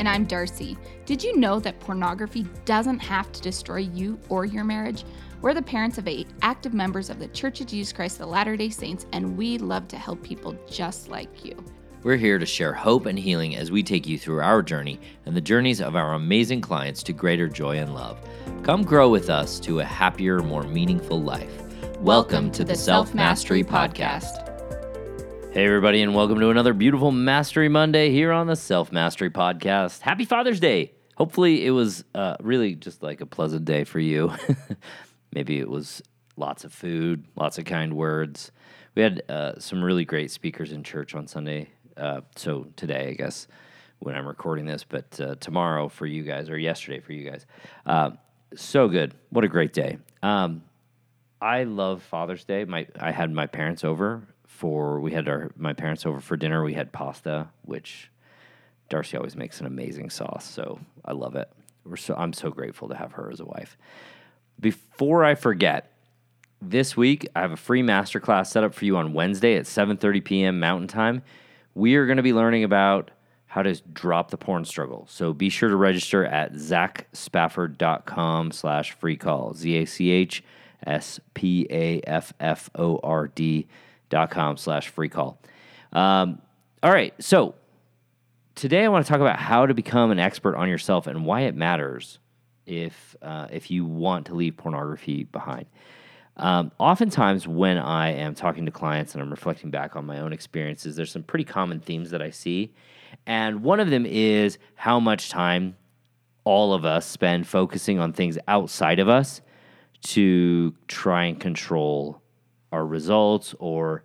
And I'm Darcy. Did you know that pornography doesn't have to destroy you or your marriage? We're the parents of eight active members of the Church of Jesus Christ of Latter day Saints, and we love to help people just like you. We're here to share hope and healing as we take you through our journey and the journeys of our amazing clients to greater joy and love. Come grow with us to a happier, more meaningful life. Welcome, welcome to, to, the Self Mastery Podcast. Hey, everybody, and welcome to another beautiful Mastery Monday here on the Self Mastery Podcast. Happy Father's Day! Hopefully, it was uh, really just like a pleasant day for you. Maybe it was lots of food, lots of kind words. We had uh, some really great speakers in church on Sunday. Uh, so today, I guess, when I'm recording this, but uh, tomorrow for you guys, or yesterday for you guys. Uh, so good. What a great day. Um, I love Father's Day. My I had my parents over for we had our my parents over for dinner. We had pasta, which Darcy always makes an amazing sauce, so I love it. We're so I'm so grateful to have her as a wife. Before I forget, this week I have a free masterclass set up for you on Wednesday at 7:30 p.m. Mountain Time. We are going to be learning about how to drop the porn struggle. So be sure to register at zachspafford.com slash free call. Z-A-C-H Com slash free call. Um, all right. So today I want to talk about how to become an expert on yourself and why it matters if uh, if you want to leave pornography behind. Um, oftentimes, when I am talking to clients and I'm reflecting back on my own experiences, there's some pretty common themes that I see, and one of them is how much time all of us spend focusing on things outside of us to try and control our results or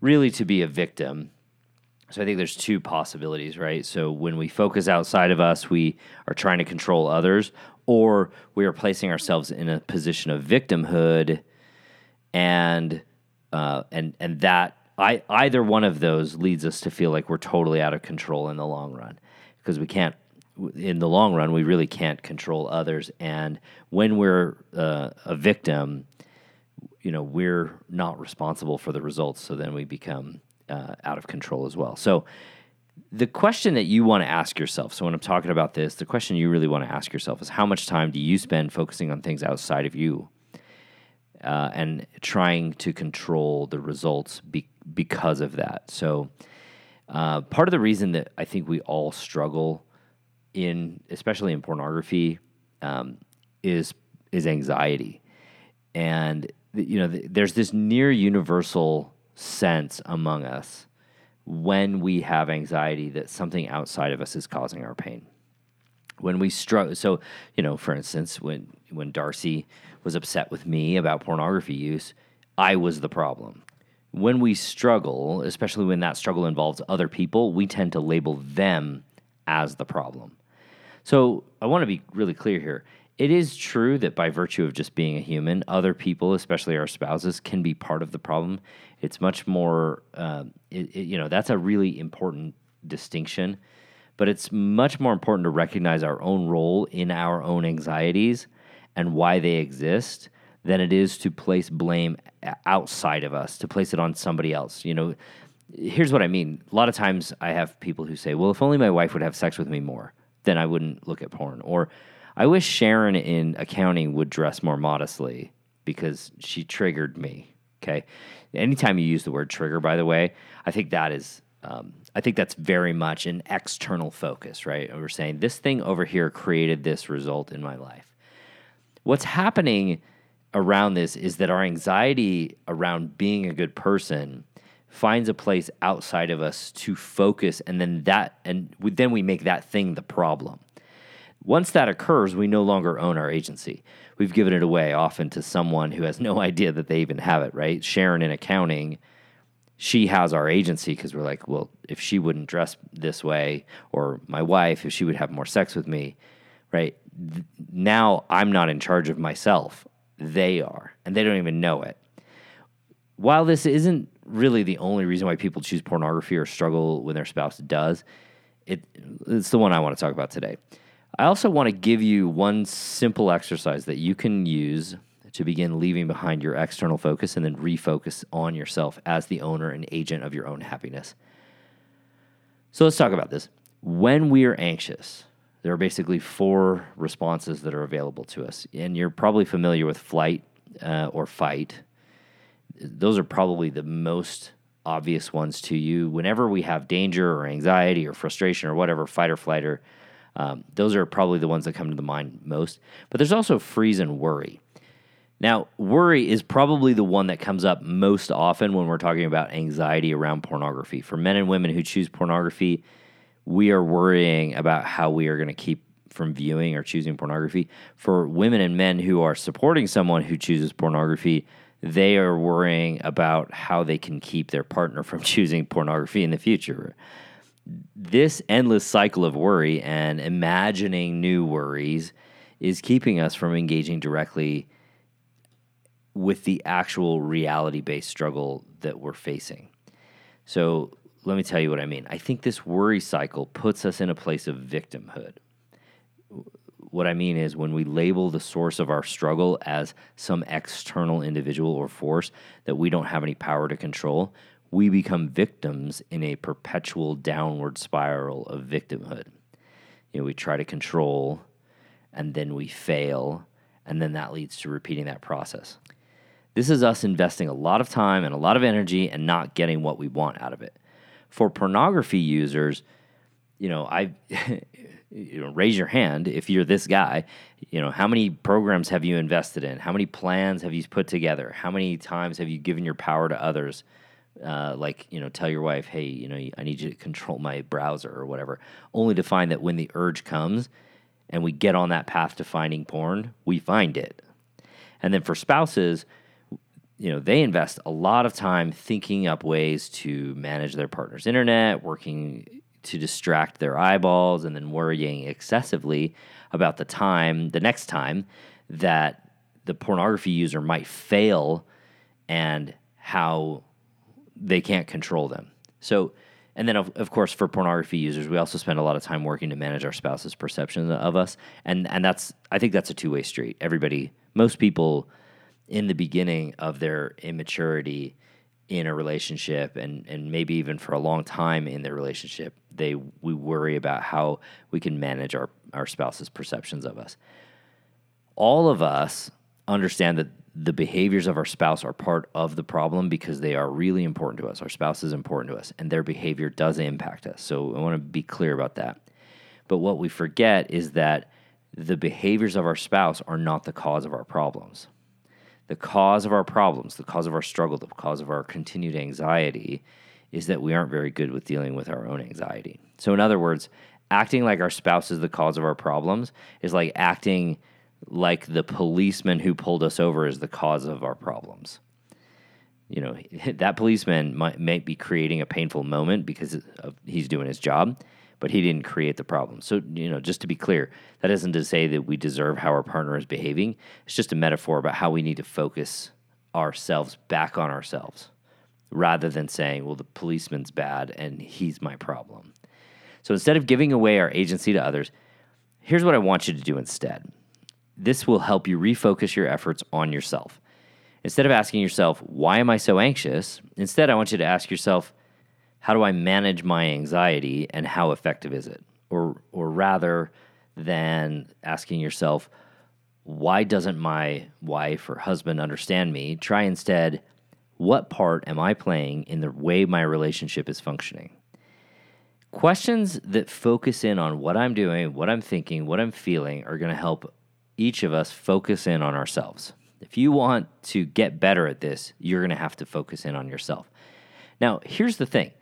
really to be a victim so I think there's two possibilities, right? So when we focus outside of us, we are trying to control others, or we are placing ourselves in a position of victimhood, and uh, and and that I, either one of those leads us to feel like we're totally out of control in the long run, because we can't. In the long run, we really can't control others, and when we're uh, a victim, you know, we're not responsible for the results. So then we become uh, out of control as well. So, the question that you want to ask yourself so, when I'm talking about this, the question you really want to ask yourself is how much time do you spend focusing on things outside of you uh, and trying to control the results be- because of that? So, uh, part of the reason that I think we all struggle in, especially in pornography, um, is is anxiety, and you know, there's this near universal sense among us when we have anxiety that something outside of us is causing our pain. When we struggle, so you know, for instance, when when Darcy was upset with me about pornography use, I was the problem. When we struggle, especially when that struggle involves other people, we tend to label them as the problem. So I want to be really clear here. It is true that by virtue of just being a human, other people, especially our spouses, can be part of the problem. It's much more, uh, it, it, you know, that's a really important distinction. But it's much more important to recognize our own role in our own anxieties and why they exist than it is to place blame outside of us, to place it on somebody else. You know, here's what I mean. A lot of times I have people who say, well, if only my wife would have sex with me more, then I wouldn't look at porn. Or, I wish Sharon in accounting would dress more modestly because she triggered me. Okay. Anytime you use the word trigger, by the way, I think that is, um, I think that's very much an external focus, right? We're saying this thing over here created this result in my life. What's happening around this is that our anxiety around being a good person finds a place outside of us to focus and then that and then we make that thing the problem once that occurs, we no longer own our agency. We've given it away often to someone who has no idea that they even have it, right? Sharon in accounting, she has our agency because we're like, well, if she wouldn't dress this way, or my wife, if she would have more sex with me, right? Now I'm not in charge of myself. they are, and they don't even know it. While this isn't really the only reason why people choose pornography or struggle when their spouse does, it, it's the one I want to talk about today. I also want to give you one simple exercise that you can use to begin leaving behind your external focus and then refocus on yourself as the owner and agent of your own happiness. So let's talk about this. When we are anxious, there are basically four responses that are available to us. And you're probably familiar with flight uh, or fight. Those are probably the most obvious ones to you. Whenever we have danger or anxiety or frustration or whatever, fight or flighter, um, those are probably the ones that come to the mind most. But there's also freeze and worry. Now, worry is probably the one that comes up most often when we're talking about anxiety around pornography. For men and women who choose pornography, we are worrying about how we are going to keep from viewing or choosing pornography. For women and men who are supporting someone who chooses pornography, they are worrying about how they can keep their partner from choosing pornography in the future. This endless cycle of worry and imagining new worries is keeping us from engaging directly with the actual reality based struggle that we're facing. So let me tell you what I mean. I think this worry cycle puts us in a place of victimhood. What I mean is when we label the source of our struggle as some external individual or force that we don't have any power to control, we become victims in a perpetual downward spiral of victimhood. You know, we try to control and then we fail, and then that leads to repeating that process. This is us investing a lot of time and a lot of energy and not getting what we want out of it. For pornography users, you know, I you know, raise your hand if you're this guy. You know, how many programs have you invested in? How many plans have you put together? How many times have you given your power to others? Uh, like, you know, tell your wife, hey, you know, I need you to control my browser or whatever, only to find that when the urge comes and we get on that path to finding porn, we find it. And then for spouses, you know they invest a lot of time thinking up ways to manage their partner's internet working to distract their eyeballs and then worrying excessively about the time the next time that the pornography user might fail and how they can't control them. So and then of, of course for pornography users we also spend a lot of time working to manage our spouse's perception of us. And and that's i think that's a two-way street. Everybody most people in the beginning of their immaturity in a relationship and and maybe even for a long time in their relationship they we worry about how we can manage our our spouse's perceptions of us. All of us understand that the behaviors of our spouse are part of the problem because they are really important to us. Our spouse is important to us and their behavior does impact us. So i want to be clear about that. But what we forget is that the behaviors of our spouse are not the cause of our problems. The cause of our problems, the cause of our struggle, the cause of our continued anxiety is that we aren't very good with dealing with our own anxiety. So, in other words, acting like our spouse is the cause of our problems is like acting like the policeman who pulled us over is the cause of our problems. You know, that policeman might, might be creating a painful moment because he's doing his job, but he didn't create the problem. So, you know, just to be clear, that isn't to say that we deserve how our partner is behaving. It's just a metaphor about how we need to focus ourselves back on ourselves rather than saying, well, the policeman's bad and he's my problem. So instead of giving away our agency to others, here's what I want you to do instead. This will help you refocus your efforts on yourself. Instead of asking yourself, why am I so anxious? Instead, I want you to ask yourself, how do I manage my anxiety and how effective is it? Or, or rather than asking yourself, why doesn't my wife or husband understand me? Try instead, what part am I playing in the way my relationship is functioning? Questions that focus in on what I'm doing, what I'm thinking, what I'm feeling are going to help each of us focus in on ourselves. If you want to get better at this, you're going to have to focus in on yourself. Now, here's the thing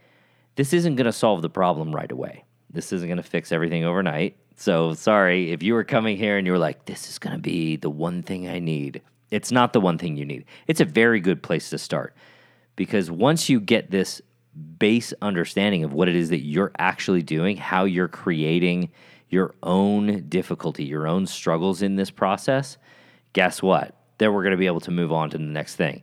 this isn't going to solve the problem right away. This isn't going to fix everything overnight. So sorry if you were coming here and you were like, this is going to be the one thing I need. It's not the one thing you need. It's a very good place to start because once you get this base understanding of what it is that you're actually doing, how you're creating your own difficulty, your own struggles in this process, guess what? then we're going to be able to move on to the next thing.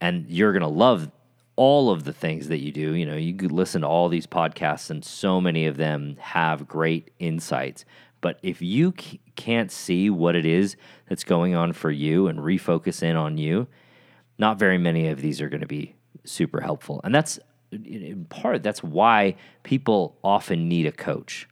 And you're going to love all of the things that you do. You know, you could listen to all these podcasts, and so many of them have great insights. But if you can't see what it is that's going on for you and refocus in on you, not very many of these are going to be super helpful. And that's in part, that's why people often need a coach.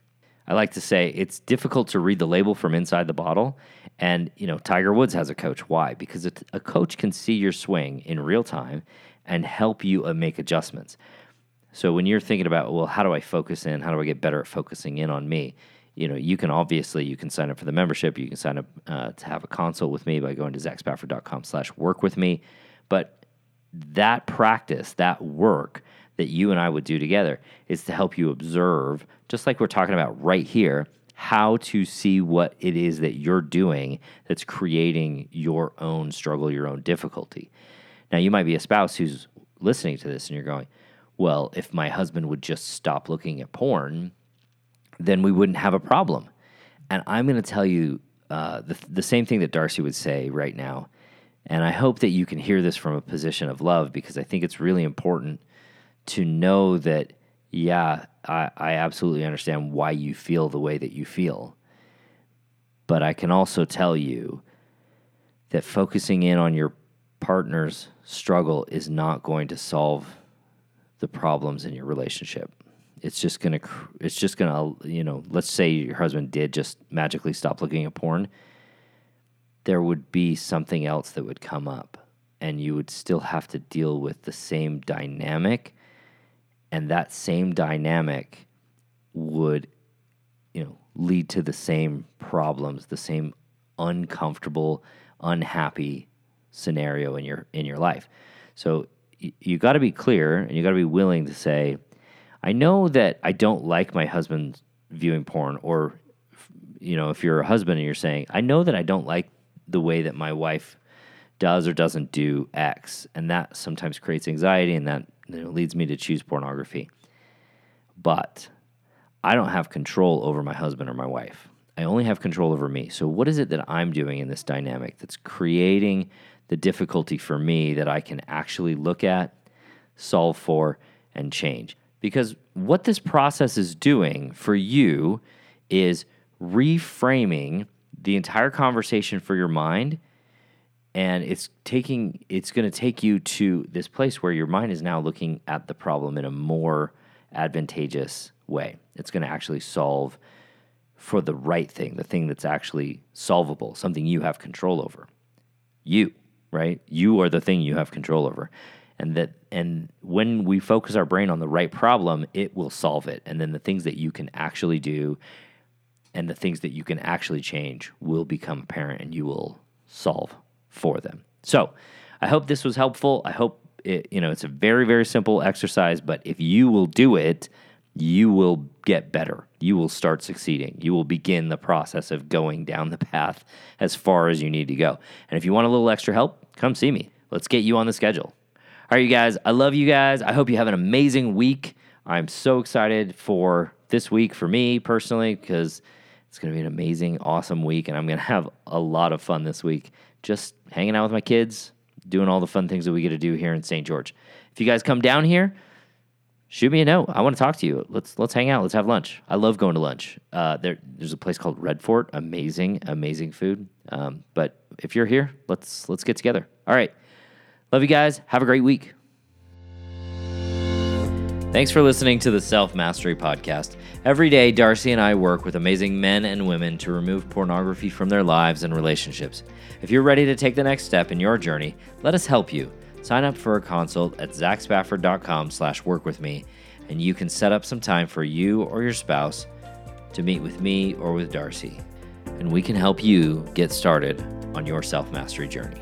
I like to say it's difficult to read the label from inside the bottle. And, you know, Tiger Woods has a coach. Why? Because a coach can see your swing in real time and help you uh, make adjustments. So when you're thinking about, well, how do I focus in? How do I get better at focusing in on me? You know, you can obviously you can sign up for the membership. You can sign up uh, to have a consult with me by going to zachspafford.com slash work with me. But that practice, that work that you and I would do together is to help you observe, just like we're talking about right here, how to see what it is that you're doing that's creating your own struggle, your own difficulty. Now, you might be a spouse who's listening to this and you're going, well, if my husband would just stop looking at porn, then we wouldn't have a problem. And I'm going to tell you uh, the, the same thing that Darcy would say right now. And I hope that you can hear this from a position of love because I think it's really important to know that, yeah, I, I absolutely understand why you feel the way that you feel. But I can also tell you that focusing in on your partner's struggle is not going to solve the problems in your relationship. It's just to it's just to, you know, let's say your husband did just magically stop looking at porn. There would be something else that would come up and you would still have to deal with the same dynamic and that same dynamic would you know lead to the same problems, the same uncomfortable, unhappy scenario in your in your life. So you, you got to be clear and you got to be willing to say, I know that I don't like my husband viewing porn, or you know, if you're a husband and you're saying, I know that I don't like the way that my wife does or doesn't do X, and that sometimes creates anxiety, and that you know, leads me to choose pornography. But I don't have control over my husband or my wife. I only have control over me. So, what is it that I'm doing in this dynamic that's creating the difficulty for me that I can actually look at, solve for, and change. Because what this process is doing for you is reframing the entire conversation for your mind and it's taking it's going to take you to this place where your mind is now looking at the problem in a more advantageous way. It's going to actually solve for the right thing, the thing that's actually solvable, something you have control over. You right? You are the thing you have control over. And that and when we focus our brain on the right problem, it will solve it. And then the things that you can actually do and the things that you can actually change will become apparent and you will solve for them. So, I hope this was helpful. I hope it, you know, it's a very very simple exercise, but if you will do it, you will get better. You will start succeeding. You will begin the process of going down the path as far as you need to go. And if you want a little extra help, come see me. Let's get you on the schedule. All right, you guys, I love you guys. I hope you have an amazing week. I'm so excited for this week for me personally because it's going to be an amazing, awesome week. And I'm going to have a lot of fun this week just hanging out with my kids, doing all the fun things that we get to do here in St. George. If you guys come down here, shoot me a note. I want to talk to you. Let's let's hang out. Let's have lunch. I love going to lunch. Uh, there, there's a place called Red Fort. Amazing, amazing food. Um, but if you're here, let's let's get together. All right. Love you guys. Have a great week. Thanks for listening to the Self Mastery Podcast. Every day, Darcy and I work with amazing men and women to remove pornography from their lives and relationships. If you're ready to take the next step in your journey, let us help you. Sign up for a consult at zachspafford.com slash work with me, and you can set up some time for you or your spouse to meet with me or with Darcy. And we can help you get started on your self mastery journey.